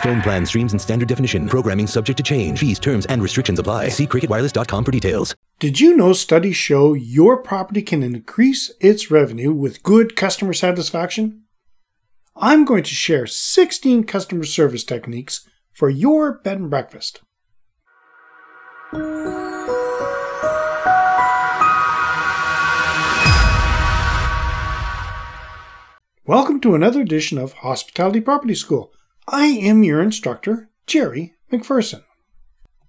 Phone plan streams in standard definition. Programming subject to change. Fees, terms, and restrictions apply. See cricketwireless.com for details. Did you know studies show your property can increase its revenue with good customer satisfaction? I'm going to share 16 customer service techniques for your bed and breakfast. Welcome to another edition of Hospitality Property School. I am your instructor, Jerry McPherson.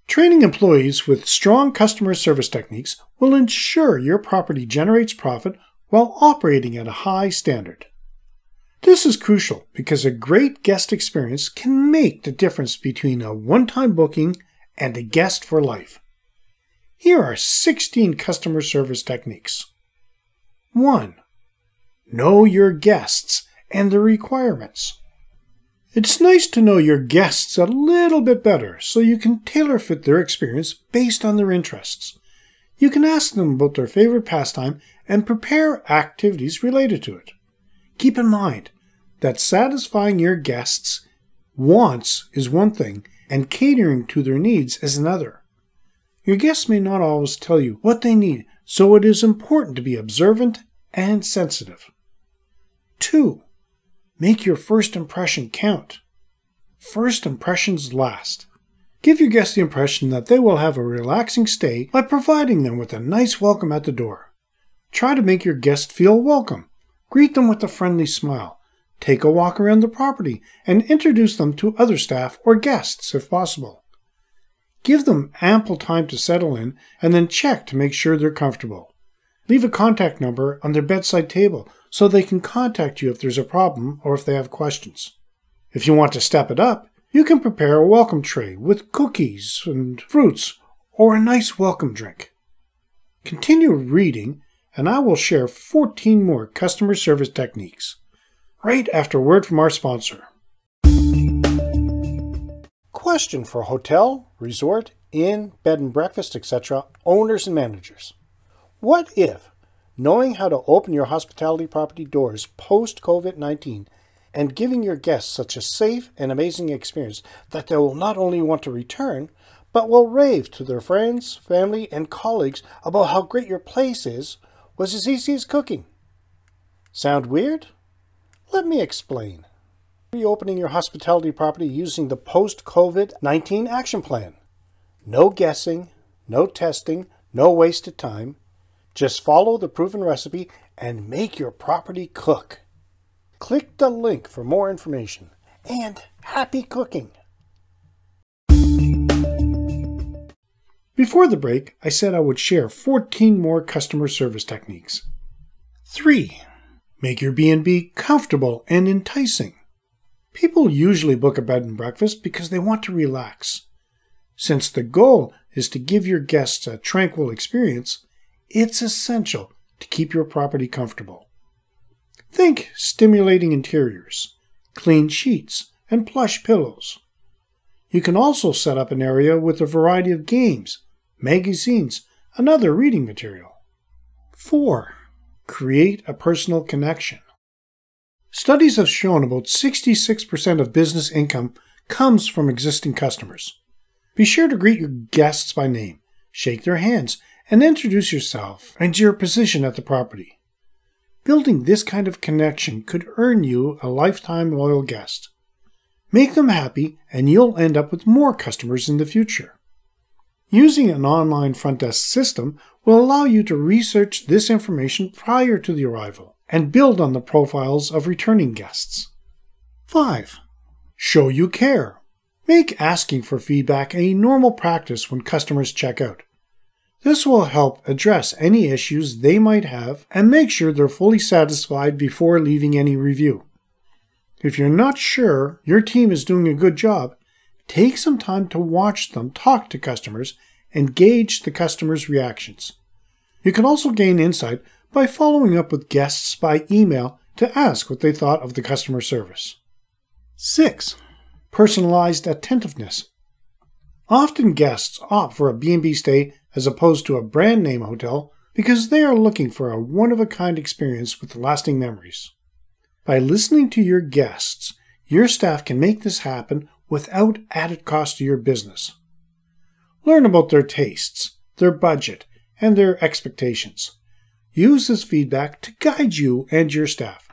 Training employees with strong customer service techniques will ensure your property generates profit while operating at a high standard. This is crucial because a great guest experience can make the difference between a one time booking and a guest for life. Here are 16 customer service techniques. 1. Know your guests and their requirements. It's nice to know your guests a little bit better so you can tailor fit their experience based on their interests. You can ask them about their favorite pastime and prepare activities related to it. Keep in mind that satisfying your guests' wants is one thing and catering to their needs is another. Your guests may not always tell you what they need, so it is important to be observant and sensitive. 2. Make your first impression count. First impressions last. Give your guests the impression that they will have a relaxing stay by providing them with a nice welcome at the door. Try to make your guests feel welcome. Greet them with a friendly smile. Take a walk around the property and introduce them to other staff or guests if possible. Give them ample time to settle in and then check to make sure they're comfortable. Leave a contact number on their bedside table so they can contact you if there's a problem or if they have questions. If you want to step it up, you can prepare a welcome tray with cookies and fruits or a nice welcome drink. Continue reading, and I will share 14 more customer service techniques right after word from our sponsor. Question for hotel, resort, inn, bed and breakfast, etc., owners and managers. What if, knowing how to open your hospitality property doors post COVID 19 and giving your guests such a safe and amazing experience that they will not only want to return, but will rave to their friends, family, and colleagues about how great your place is, was as easy as cooking? Sound weird? Let me explain. Reopening your hospitality property using the post COVID 19 action plan. No guessing, no testing, no wasted time. Just follow the proven recipe and make your property cook. Click the link for more information and happy cooking! Before the break, I said I would share 14 more customer service techniques. 3. Make your B&B comfortable and enticing. People usually book a bed and breakfast because they want to relax. Since the goal is to give your guests a tranquil experience, it's essential to keep your property comfortable. Think stimulating interiors, clean sheets, and plush pillows. You can also set up an area with a variety of games, magazines, and other reading material. 4. Create a personal connection. Studies have shown about 66% of business income comes from existing customers. Be sure to greet your guests by name, shake their hands, and introduce yourself and your position at the property. Building this kind of connection could earn you a lifetime loyal guest. Make them happy, and you'll end up with more customers in the future. Using an online front desk system will allow you to research this information prior to the arrival and build on the profiles of returning guests. 5. Show you care. Make asking for feedback a normal practice when customers check out. This will help address any issues they might have and make sure they're fully satisfied before leaving any review. If you're not sure your team is doing a good job, take some time to watch them talk to customers and gauge the customer's reactions. You can also gain insight by following up with guests by email to ask what they thought of the customer service. 6. Personalized attentiveness. Often guests opt for a B&B stay as opposed to a brand name hotel because they are looking for a one of a kind experience with lasting memories. By listening to your guests, your staff can make this happen without added cost to your business. Learn about their tastes, their budget, and their expectations. Use this feedback to guide you and your staff.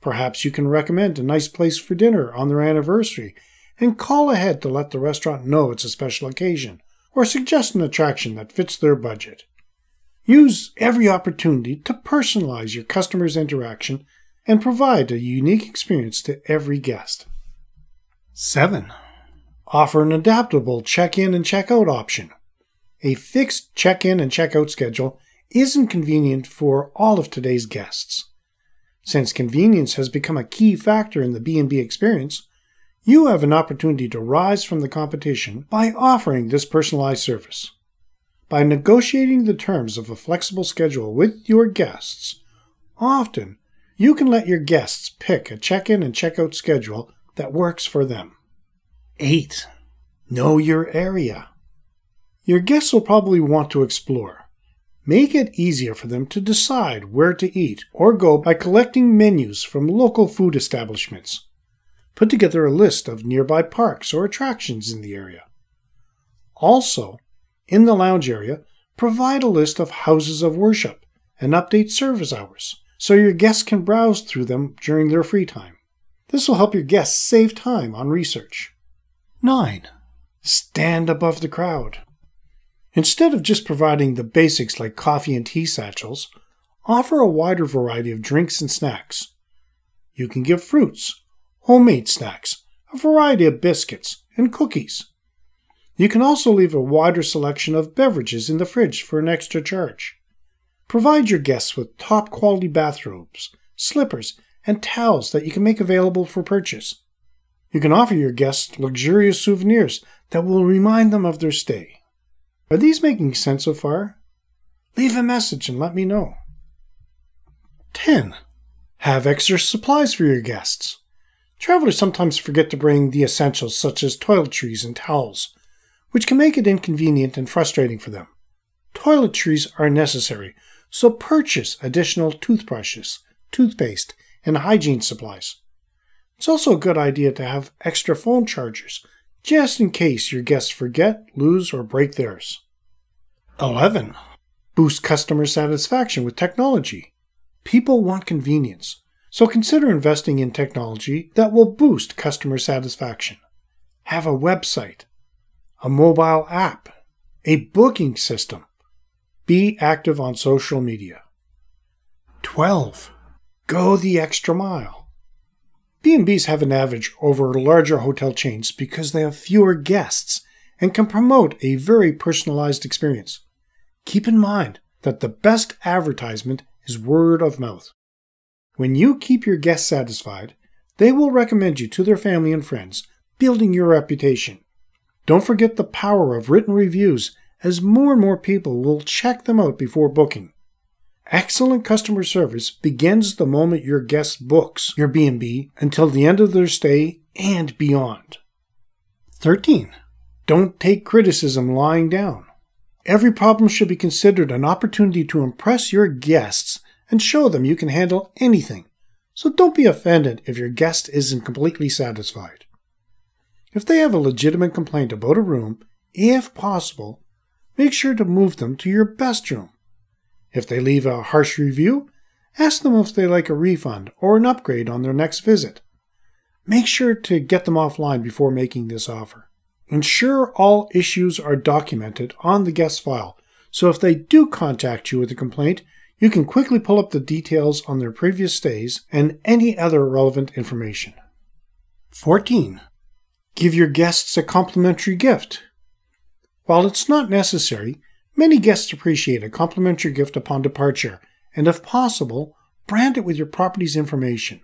Perhaps you can recommend a nice place for dinner on their anniversary and call ahead to let the restaurant know it's a special occasion, or suggest an attraction that fits their budget. Use every opportunity to personalize your customer's interaction and provide a unique experience to every guest. 7. Offer an adaptable check in and check out option. A fixed check in and check out schedule isn't convenient for all of today's guests. Since convenience has become a key factor in the B&B experience, you have an opportunity to rise from the competition by offering this personalized service. By negotiating the terms of a flexible schedule with your guests, often you can let your guests pick a check in and check out schedule that works for them. 8. Know your area. Your guests will probably want to explore. Make it easier for them to decide where to eat or go by collecting menus from local food establishments. Put together a list of nearby parks or attractions in the area. Also, in the lounge area, provide a list of houses of worship and update service hours so your guests can browse through them during their free time. This will help your guests save time on research. 9. Stand above the crowd. Instead of just providing the basics like coffee and tea satchels, offer a wider variety of drinks and snacks. You can give fruits, homemade snacks, a variety of biscuits, and cookies. You can also leave a wider selection of beverages in the fridge for an extra charge. Provide your guests with top quality bathrobes, slippers, and towels that you can make available for purchase. You can offer your guests luxurious souvenirs that will remind them of their stay. Are these making sense so far? Leave a message and let me know. 10. Have extra supplies for your guests. Travelers sometimes forget to bring the essentials such as toiletries and towels, which can make it inconvenient and frustrating for them. Toiletries are necessary, so purchase additional toothbrushes, toothpaste, and hygiene supplies. It's also a good idea to have extra phone chargers, just in case your guests forget, lose, or break theirs. 11. Boost customer satisfaction with technology. People want convenience. So consider investing in technology that will boost customer satisfaction. Have a website, a mobile app, a booking system. Be active on social media. 12. Go the extra mile. B&Bs have an advantage over larger hotel chains because they have fewer guests and can promote a very personalized experience. Keep in mind that the best advertisement is word of mouth. When you keep your guests satisfied, they will recommend you to their family and friends, building your reputation. Don't forget the power of written reviews, as more and more people will check them out before booking. Excellent customer service begins the moment your guest books your B&B until the end of their stay and beyond. 13. Don't take criticism lying down. Every problem should be considered an opportunity to impress your guests and show them you can handle anything. So don't be offended if your guest isn't completely satisfied. If they have a legitimate complaint about a room, if possible, make sure to move them to your best room. If they leave a harsh review, ask them if they like a refund or an upgrade on their next visit. Make sure to get them offline before making this offer. Ensure all issues are documented on the guest file, so if they do contact you with a complaint, you can quickly pull up the details on their previous stays and any other relevant information. 14. Give your guests a complimentary gift. While it's not necessary, many guests appreciate a complimentary gift upon departure, and if possible, brand it with your property's information.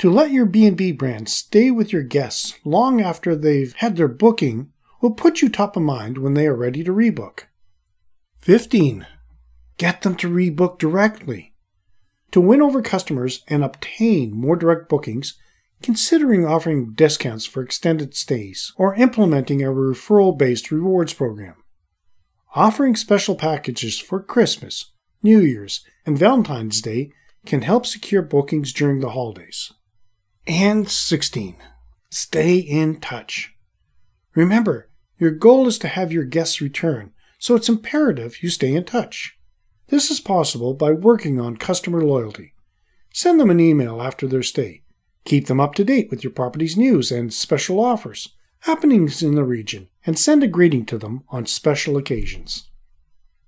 To let your B&B brand stay with your guests long after they've had their booking will put you top of mind when they are ready to rebook. 15. Get them to rebook directly. To win over customers and obtain more direct bookings, considering offering discounts for extended stays or implementing a referral based rewards program. Offering special packages for Christmas, New Year's, and Valentine's Day can help secure bookings during the holidays. And 16. Stay in touch. Remember, your goal is to have your guests return, so it's imperative you stay in touch. This is possible by working on customer loyalty. Send them an email after their stay. Keep them up to date with your property's news and special offers, happenings in the region, and send a greeting to them on special occasions.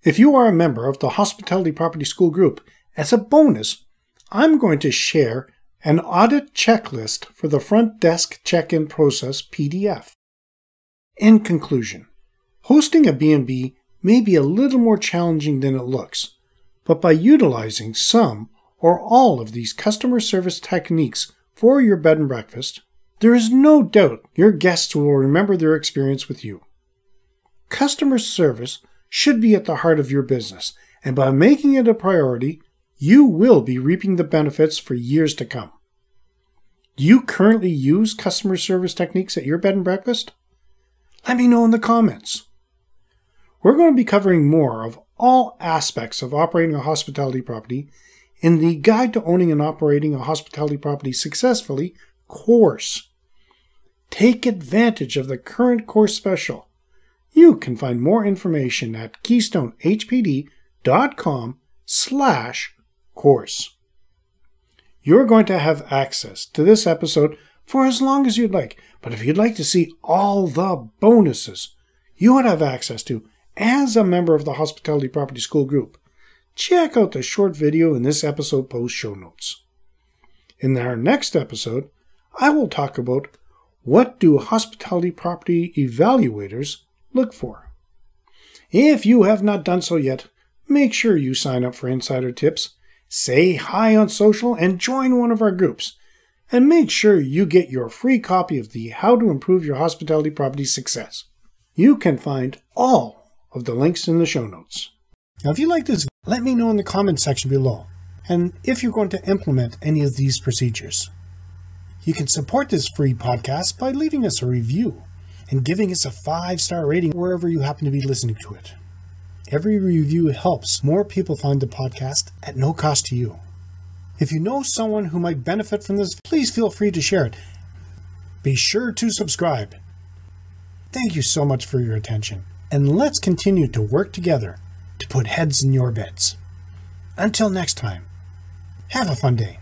If you are a member of the Hospitality Property School group, as a bonus, I'm going to share an audit checklist for the front desk check in process PDF. In conclusion, hosting a B&B may be a little more challenging than it looks, but by utilizing some or all of these customer service techniques for your bed and breakfast, there is no doubt your guests will remember their experience with you. Customer service should be at the heart of your business, and by making it a priority, you will be reaping the benefits for years to come. Do you currently use customer service techniques at your bed and breakfast? Let me know in the comments. We're going to be covering more of all aspects of operating a hospitality property in the Guide to Owning and Operating a Hospitality Property Successfully course. Take advantage of the current course special. You can find more information at keystonehpd.com slash course. You're going to have access to this episode for as long as you'd like, but if you'd like to see all the bonuses you would have access to as a member of the Hospitality Property School group, check out the short video in this episode post show notes. In our next episode, I will talk about what do hospitality property evaluators look for. If you have not done so yet, make sure you sign up for insider tips, say hi on social, and join one of our groups. And make sure you get your free copy of the How to Improve Your Hospitality Property Success. You can find all of the links in the show notes. Now, if you like this, let me know in the comments section below, and if you're going to implement any of these procedures. You can support this free podcast by leaving us a review and giving us a five star rating wherever you happen to be listening to it. Every review helps more people find the podcast at no cost to you. If you know someone who might benefit from this, please feel free to share it. Be sure to subscribe. Thank you so much for your attention and let's continue to work together to put heads in your beds. Until next time, have a fun day.